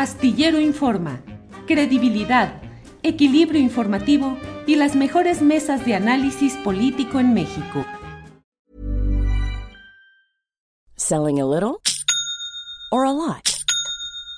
Astillero Informa, credibilidad, equilibrio informativo y las mejores mesas de análisis político en México. Selling a little or a lot?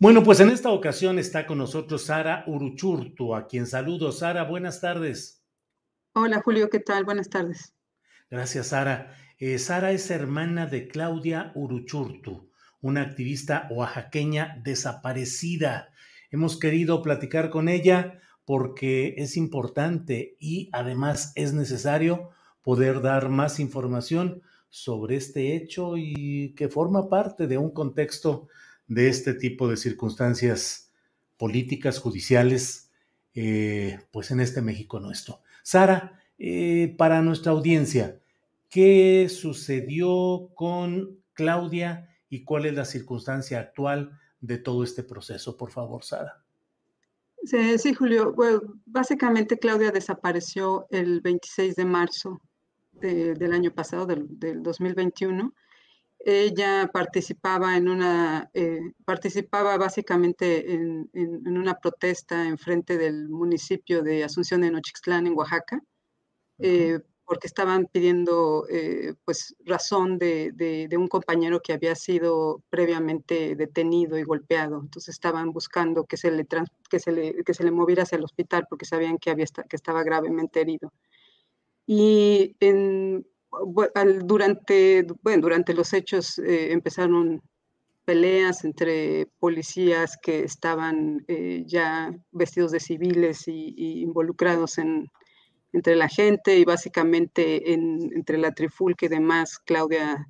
Bueno, pues en esta ocasión está con nosotros Sara Uruchurtu, a quien saludo. Sara, buenas tardes. Hola Julio, ¿qué tal? Buenas tardes. Gracias, Sara. Eh, Sara es hermana de Claudia Uruchurtu, una activista oaxaqueña desaparecida. Hemos querido platicar con ella porque es importante y además es necesario poder dar más información sobre este hecho y que forma parte de un contexto de este tipo de circunstancias políticas, judiciales, eh, pues en este México nuestro. Sara, eh, para nuestra audiencia, ¿qué sucedió con Claudia y cuál es la circunstancia actual de todo este proceso? Por favor, Sara. Sí, Julio. Bueno, básicamente Claudia desapareció el 26 de marzo del año pasado, del, del 2021 ella participaba en una, eh, participaba básicamente en, una protesta en frente del municipio de Asunción de Nochixtlán en Oaxaca, eh, porque estaban pidiendo eh, pues razón de, un compañero que había sido previamente detenido y golpeado. Entonces estaban buscando que se le, que se le, que se le moviera hacia el hospital porque sabían que, había, que estaba gravemente herido. Y en, durante, bueno, durante los hechos eh, empezaron peleas entre policías que estaban eh, ya vestidos de civiles y, involucrados en, entre la gente y básicamente entre la trifulca y demás, Claudia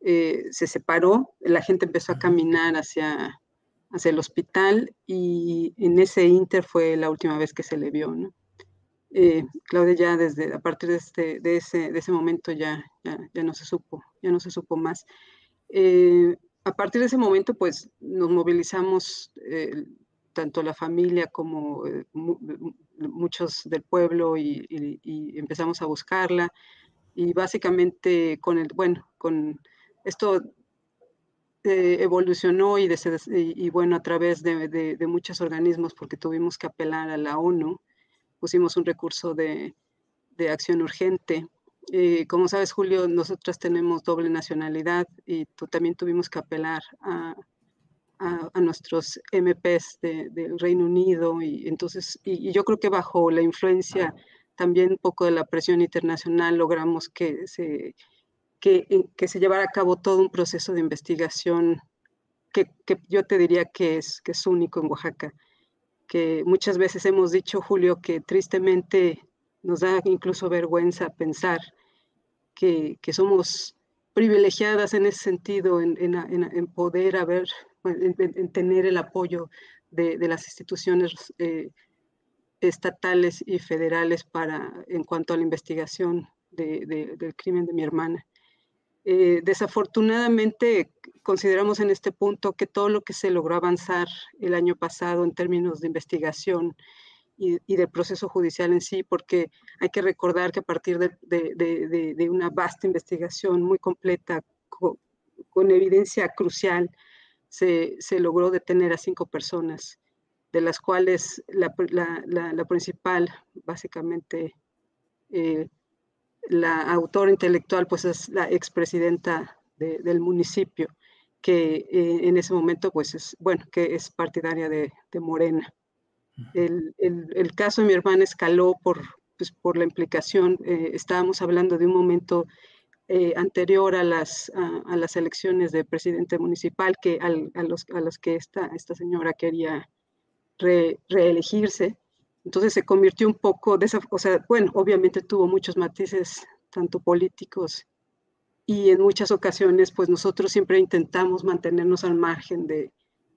eh, se separó, la gente empezó a caminar hacia, hacia el hospital y en ese inter fue la última vez que se le vio, ¿no? Eh, Claudia ya desde a partir de, este, de, ese, de ese momento ya, ya, no se supo, ya no se supo más. Eh, a partir de ese momento, pues nos movilizamos eh, tanto la familia como muchos del pueblo y, empezamos a buscarla. Y básicamente con el, bueno, con esto evolucionó y, y, bueno, a través de, de muchos organismos, porque tuvimos que apelar a la ONU, pusimos un recurso de, acción urgente. Eh, como sabes, Julio, nosotras tenemos doble nacionalidad y tú, también tuvimos que apelar a, nuestros MPs del Reino Unido y entonces, y, yo creo que bajo la influencia también un poco de la presión internacional logramos que se, que, que se llevara a cabo todo un proceso de investigación que, que yo te diría que es, que es único en Oaxaca que muchas veces hemos dicho, Julio, que tristemente nos da incluso vergüenza pensar que, somos privilegiadas en ese sentido, en, poder haber, en, tener el apoyo de, las instituciones eh, estatales y federales para, en cuanto a la investigación del crimen de mi hermana. Eh, desafortunadamente, consideramos en este punto que todo lo que se logró avanzar el año pasado en términos de investigación y, del proceso judicial en sí, porque hay que recordar que a partir de, una vasta investigación muy completa, con, evidencia crucial, se, logró detener a cinco personas. de las cuales la, principal, básicamente, eh, la autora intelectual, pues es la expresidenta del municipio, que eh, en ese momento, pues es, bueno, que es partidaria de, Morena. El, caso de mi hermana escaló por, pues, por la implicación, eh, estábamos hablando de un momento anterior a las, a, las elecciones de presidente municipal, que a, los, a los que esta, esta señora quería reelegirse. Entonces se convirtió un poco, de esa, o sea, bueno, obviamente tuvo muchos matices, tanto políticos, y en muchas ocasiones, pues nosotros siempre intentamos mantenernos al margen de,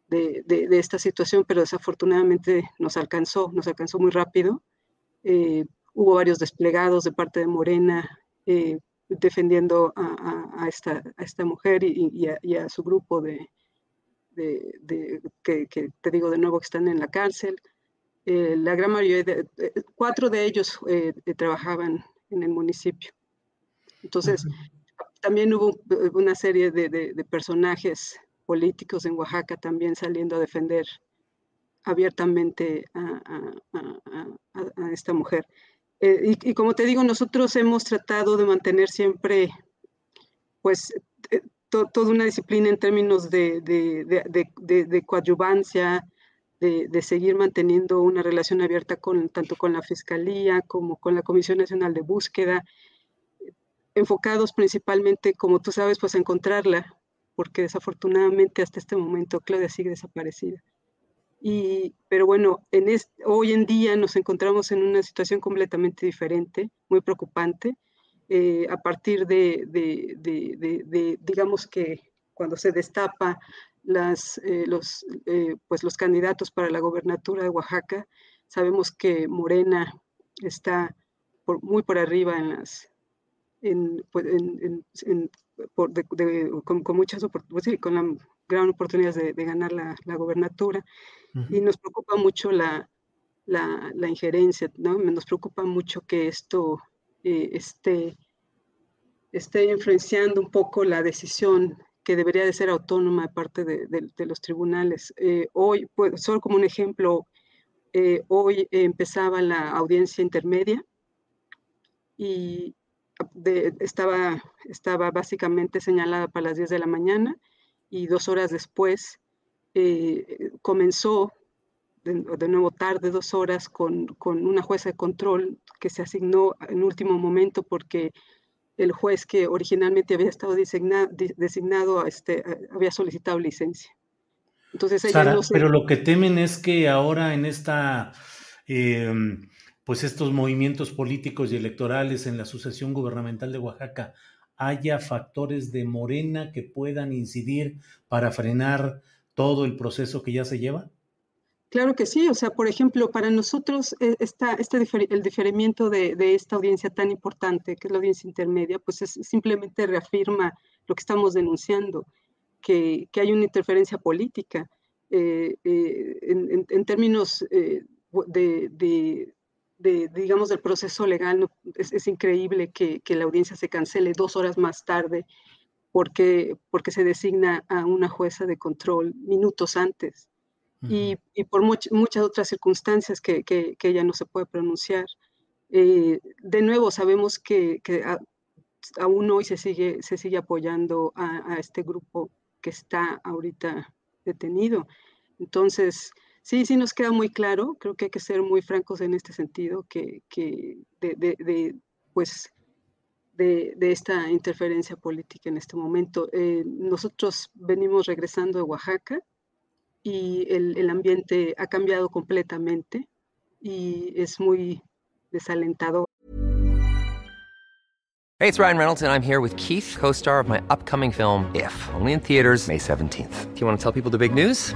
de, esta situación, pero desafortunadamente nos alcanzó, nos alcanzó muy rápido. Eh, hubo varios desplegados de parte de Morena eh, defendiendo a, esta, a, esta, mujer y, a, su grupo de, de, que, te digo de nuevo que están en la cárcel. Eh, la gran mayoría, de, cuatro de ellos eh, eh, trabajaban en el municipio. Entonces, también hubo una serie de, personajes políticos en Oaxaca también saliendo a defender abiertamente a, esta mujer. y, y, como te digo, nosotros hemos tratado de mantener siempre, pues, toda una disciplina en términos de, de, coadyuvancia, de, seguir manteniendo una relación abierta con, tanto con la Fiscalía como con la Comisión Nacional de Búsqueda, enfocados principalmente, como tú sabes, pues a encontrarla, porque desafortunadamente hasta este momento Claudia sigue desaparecida. Y, pero bueno, en hoy en día nos encontramos en una situación completamente diferente, muy preocupante, eh, a partir de, digamos que cuando se destapa las, eh, los, eh, pues los candidatos para la gobernatura de Oaxaca, sabemos que Morena está muy por arriba en las, en, pues, con, muchas oportunidades, con la gran oportunidad de, ganar la, la gobernatura. Y nos preocupa mucho la, la, la, injerencia, ¿no? Nos preocupa mucho que esto eh, esté, esté influenciando un poco la decisión que debería de ser autónoma de parte de, los tribunales. Eh, hoy, pues, solo como un ejemplo, eh, hoy empezaba la audiencia intermedia y estaba, estaba básicamente señalada para las 10 de la mañana y dos horas después comenzó de, nuevo tarde, dos horas, con, con, una jueza de control que se asignó en último momento porque el juez que originalmente había estado designado, designado este, había solicitado licencia. Entonces, Sara, pero lo que temen es que ahora en esta, em, pues estos movimientos políticos y electorales en la sucesión gubernamental de Oaxaca haya factores de Morena que puedan incidir para frenar todo el proceso que ya se lleva. Claro que sí, o sea, por ejemplo, para nosotros eh, está este el diferimiento de, esta audiencia tan importante, que es la audiencia intermedia, pues es, simplemente reafirma lo que estamos denunciando, que, hay una interferencia política. Eh, eh, en, términos de, digamos, del proceso legal, es, increíble que, la audiencia se cancele dos horas más tarde porque, porque se designa a una jueza de control minutos antes y, por muchas otras circunstancias que, que, ella no se puede pronunciar. Eh, de nuevo, sabemos que, que aún hoy se sigue, se sigue apoyando a, este grupo que está ahorita detenido. Entonces, sí, sí nos queda muy claro, creo que hay que ser muy francos en este sentido, que, que de, de, pues, de, de, esta interferencia política en este momento. Eh, nosotros venimos regresando de Oaxaca, y el, el ambiente ha cambiado completamente y es muy desalentador. Hey, it's Ryan Reynolds and I'm here with Keith, co-star of my upcoming film If, only in theaters May 17th. Do you want to tell people the big news?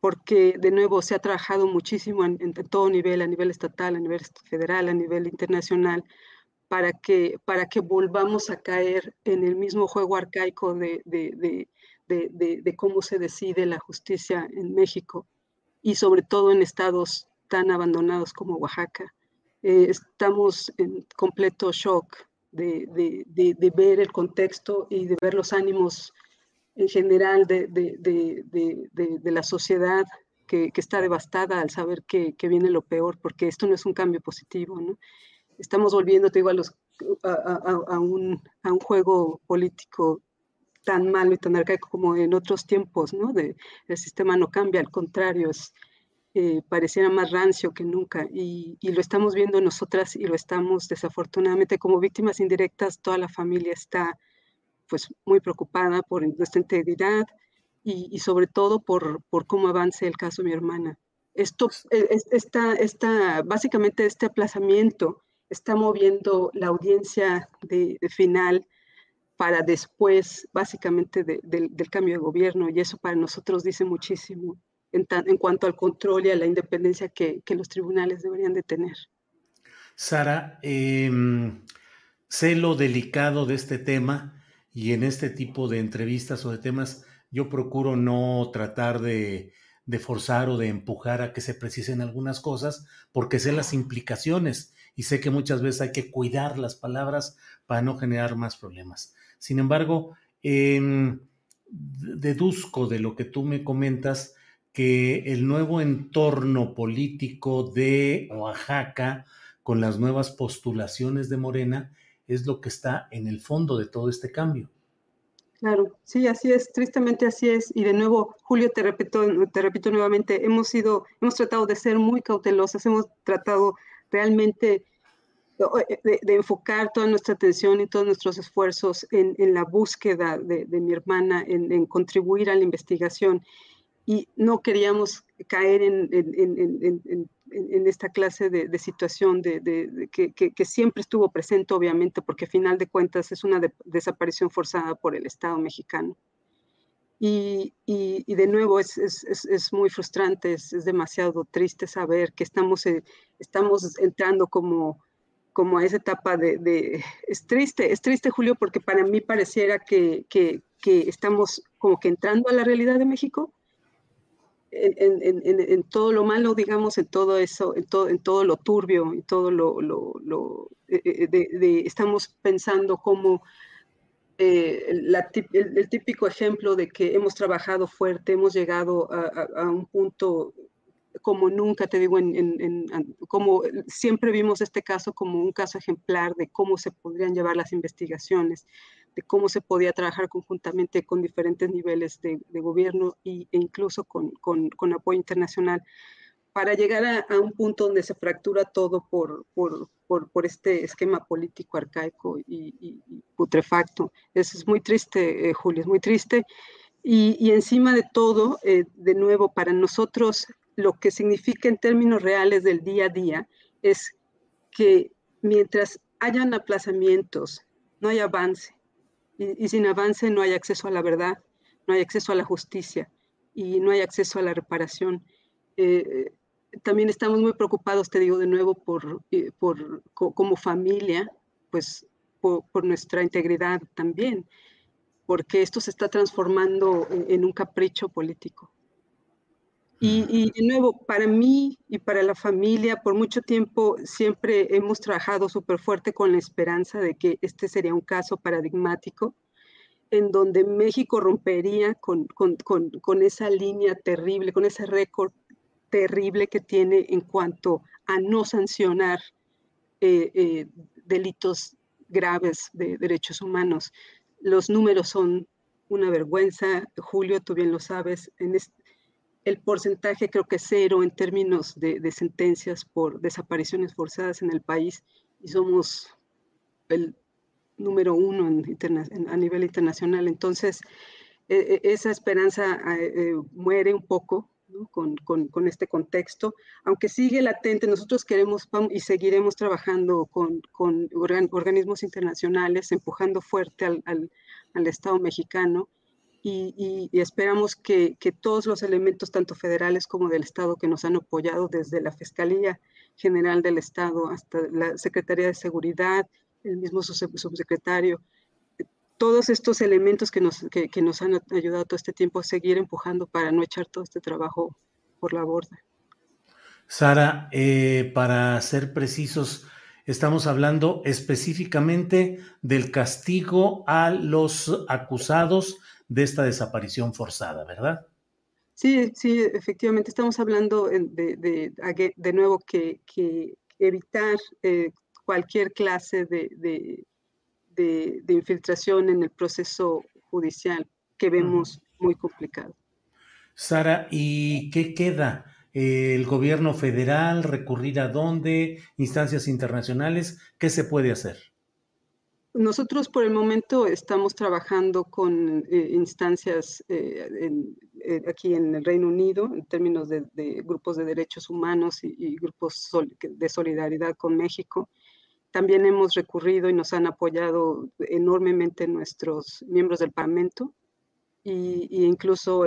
Porque, de nuevo, se ha trabajado muchísimo en, todo nivel, a nivel estatal, a nivel federal, a nivel internacional, para que, para que volvamos a caer en el mismo juego arcaico de, de, de, de, cómo se decide la justicia en México y sobre todo en estados tan abandonados como Oaxaca. Eh, estamos en completo shock de, ver el contexto y de ver los ánimos en general de, la sociedad que, que, está devastada al saber que, que, viene lo peor, porque esto no es un cambio positivo, ¿no? estamos volviendo, te digo, a, los, a, un, a, un, juego político tan malo y tan arcaico como en otros tiempos, ¿no? De, el sistema no cambia, al contrario, es, eh, pareciera más rancio que nunca y, y, lo estamos viendo nosotras y lo estamos desafortunadamente como víctimas indirectas, toda la familia está pues muy preocupada por nuestra integridad y, y sobre todo por, por, cómo avance el caso de mi hermana. Esto, esta, esta, básicamente este aplazamiento está moviendo la audiencia de, final para después, básicamente, del cambio de gobierno, y eso para nosotros dice muchísimo en, en cuanto al control y a la independencia que, que los tribunales deberían de tener. Sara, em, sé lo delicado de este tema y en este tipo de entrevistas o de temas yo procuro no tratar de, de forzar o de empujar a que se precisen algunas cosas porque sé las implicaciones y sé que muchas veces hay que cuidar las palabras para no generar más problemas. Sin embargo, em, deduzco de lo que tú me comentas que el nuevo entorno político de Oaxaca, con las nuevas postulaciones de Morena, es lo que está en el fondo de todo este cambio. Claro, sí, así es, tristemente así es. Y de nuevo, Julio, te repito, te repito nuevamente, hemos sido, hemos tratado de ser muy cautelosas, hemos tratado realmente de, enfocar toda nuestra atención y todos nuestros esfuerzos en, la búsqueda de, mi hermana, en, contribuir a la investigación. Y no queríamos caer en, esta clase de, situación de, que, siempre estuvo presente, obviamente, porque a final de cuentas es una desaparición forzada por el Estado mexicano. Y, de nuevo es, muy frustrante, es, demasiado triste saber que estamos, eh, estamos entrando como como a esa etapa de, Es triste, es triste, Julio, porque para mí pareciera que, que, estamos como que entrando a la realidad de México, en, en, en, todo lo malo, digamos, en todo eso, en todo, en todo lo turbio, en todo lo... lo, lo eh, eh, de, estamos pensando como... Eh, el, típico ejemplo de que hemos trabajado fuerte, hemos llegado a, a un punto como nunca, te digo, en, como siempre vimos este caso como un caso ejemplar de cómo se podrían llevar las investigaciones, de cómo se podía trabajar conjuntamente con diferentes niveles de, gobierno e incluso con, con, apoyo internacional para llegar a, un punto donde se fractura todo por, por, por, este esquema político arcaico y, putrefacto. Eso es muy triste, eh, Julio, es muy triste. Y, y encima de todo, eh, de nuevo, para nosotros lo que significa en términos reales del día a día es que mientras hayan aplazamientos, no hay avance. Y, sin avance no hay acceso a la verdad, no hay acceso a la justicia y no hay acceso a la reparación. Eh, también estamos muy preocupados, te digo de nuevo, por, por como familia, pues por, nuestra integridad también, porque esto se está transformando en un capricho político. Y, de nuevo, para mí y para la familia, por mucho tiempo siempre hemos trabajado súper fuerte con la esperanza de que este sería un caso paradigmático en donde México rompería con, con, con, con esa línea terrible, con ese récord terrible que tiene en cuanto a no sancionar eh, eh, delitos graves de derechos humanos. Los números son una vergüenza. Julio, tú bien lo sabes, en este, el porcentaje creo que cero en términos de, sentencias por desapariciones forzadas en el país y somos el número uno a nivel internacional. Entonces, e, e, esa esperanza eh, muere un poco con, este contexto, aunque sigue latente, nosotros queremos y seguiremos trabajando con, organismos internacionales, empujando fuerte al, Estado mexicano y, esperamos que, todos los elementos, tanto federales como del Estado, que nos han apoyado desde la Fiscalía General del Estado hasta la Secretaría de Seguridad, el mismo subsecretario, todos estos elementos que nos, que, nos han ayudado todo este tiempo a seguir empujando para no echar todo este trabajo por la borda. Sara, eh, para ser precisos, estamos hablando específicamente del castigo a los acusados de esta desaparición forzada, ¿verdad? Sí, sí, efectivamente, estamos hablando de, de, nuevo que, evitar eh, cualquier clase de, de, infiltración en el proceso judicial que vemos muy complicado. Sara, ¿y qué queda? ¿El gobierno federal recurrir a dónde? ¿Instancias internacionales? ¿Qué se puede hacer? Nosotros por el momento estamos trabajando con eh, instancias eh, eh, aquí en el Reino Unido en términos de, grupos de derechos humanos y, y grupos de solidaridad con México. También hemos recurrido y nos han apoyado enormemente nuestros miembros del Parlamento y, incluso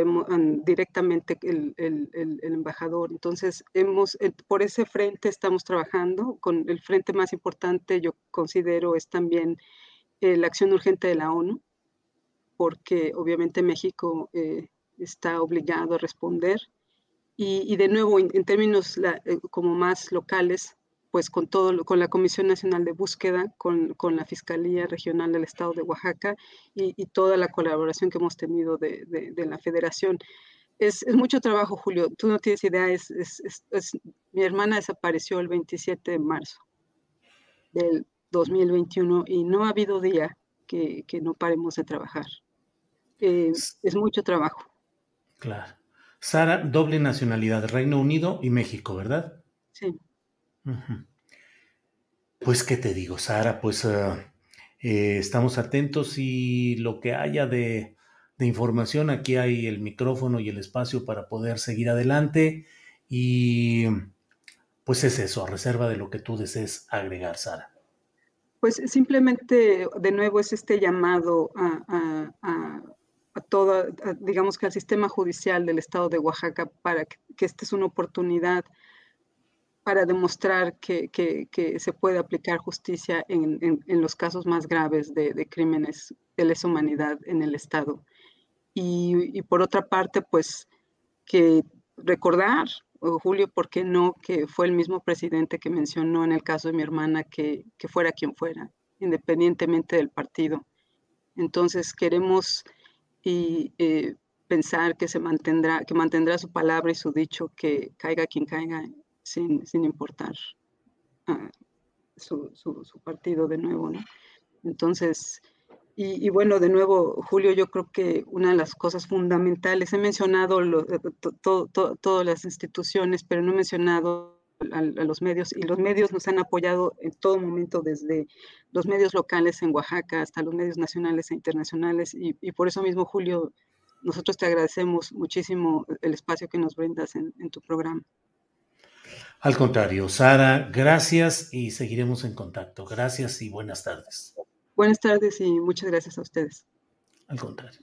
directamente el, embajador. Entonces, hemos, por ese frente estamos trabajando. Con el frente más importante, yo considero, es también eh, la acción urgente de la ONU, porque obviamente México eh, está obligado a responder. Y, de nuevo, en, términos eh, como más locales, pues con todo, con la Comisión Nacional de Búsqueda, con, con la Fiscalía Regional del Estado de Oaxaca y, toda la colaboración que hemos tenido de, de, la Federación. Es, es, mucho trabajo, Julio. Tú no tienes idea. Es, es, mi hermana desapareció el 27 de marzo del 2021 y no ha habido día que, que no paremos de trabajar. Eh, es mucho trabajo. Claro. Sara, doble nacionalidad, Reino Unido y México, ¿verdad? Sí. Pues, ¿qué te digo, Sara? Pues ah, eh, estamos atentos y lo que haya de, información, aquí hay el micrófono y el espacio para poder seguir adelante. Y pues es eso, a reserva de lo que tú desees agregar, Sara. Pues simplemente, de nuevo, es este llamado a, a, todo, digamos que al sistema judicial del estado de Oaxaca para que, que esta es una oportunidad para demostrar que, se puede aplicar justicia en, los casos más graves de, crímenes de lesa humanidad en el Estado. Y, por otra parte, pues que recordar, Julio, ¿por qué no? Que fue el mismo presidente que mencionó en el caso de mi hermana que, fuera quien fuera, independientemente del partido. Entonces queremos y, eh, pensar que se mantendrá, que mantendrá su palabra y su dicho, que caiga quien caiga sin, sin importar ah, su, su, partido de nuevo, ¿no? Entonces, y, bueno, de nuevo, Julio, yo creo que una de las cosas fundamentales, he mencionado eh, todas las instituciones, pero no he mencionado a, los medios, y los medios nos han apoyado en todo momento, desde los medios locales en Oaxaca hasta los medios nacionales e internacionales, y, por eso mismo, Julio, nosotros te agradecemos muchísimo el espacio que nos brindas en tu programa. Al contrario, Sara, gracias y seguiremos en contacto. Gracias y buenas tardes. Buenas tardes y muchas gracias a ustedes. Al contrario.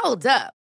Hold up.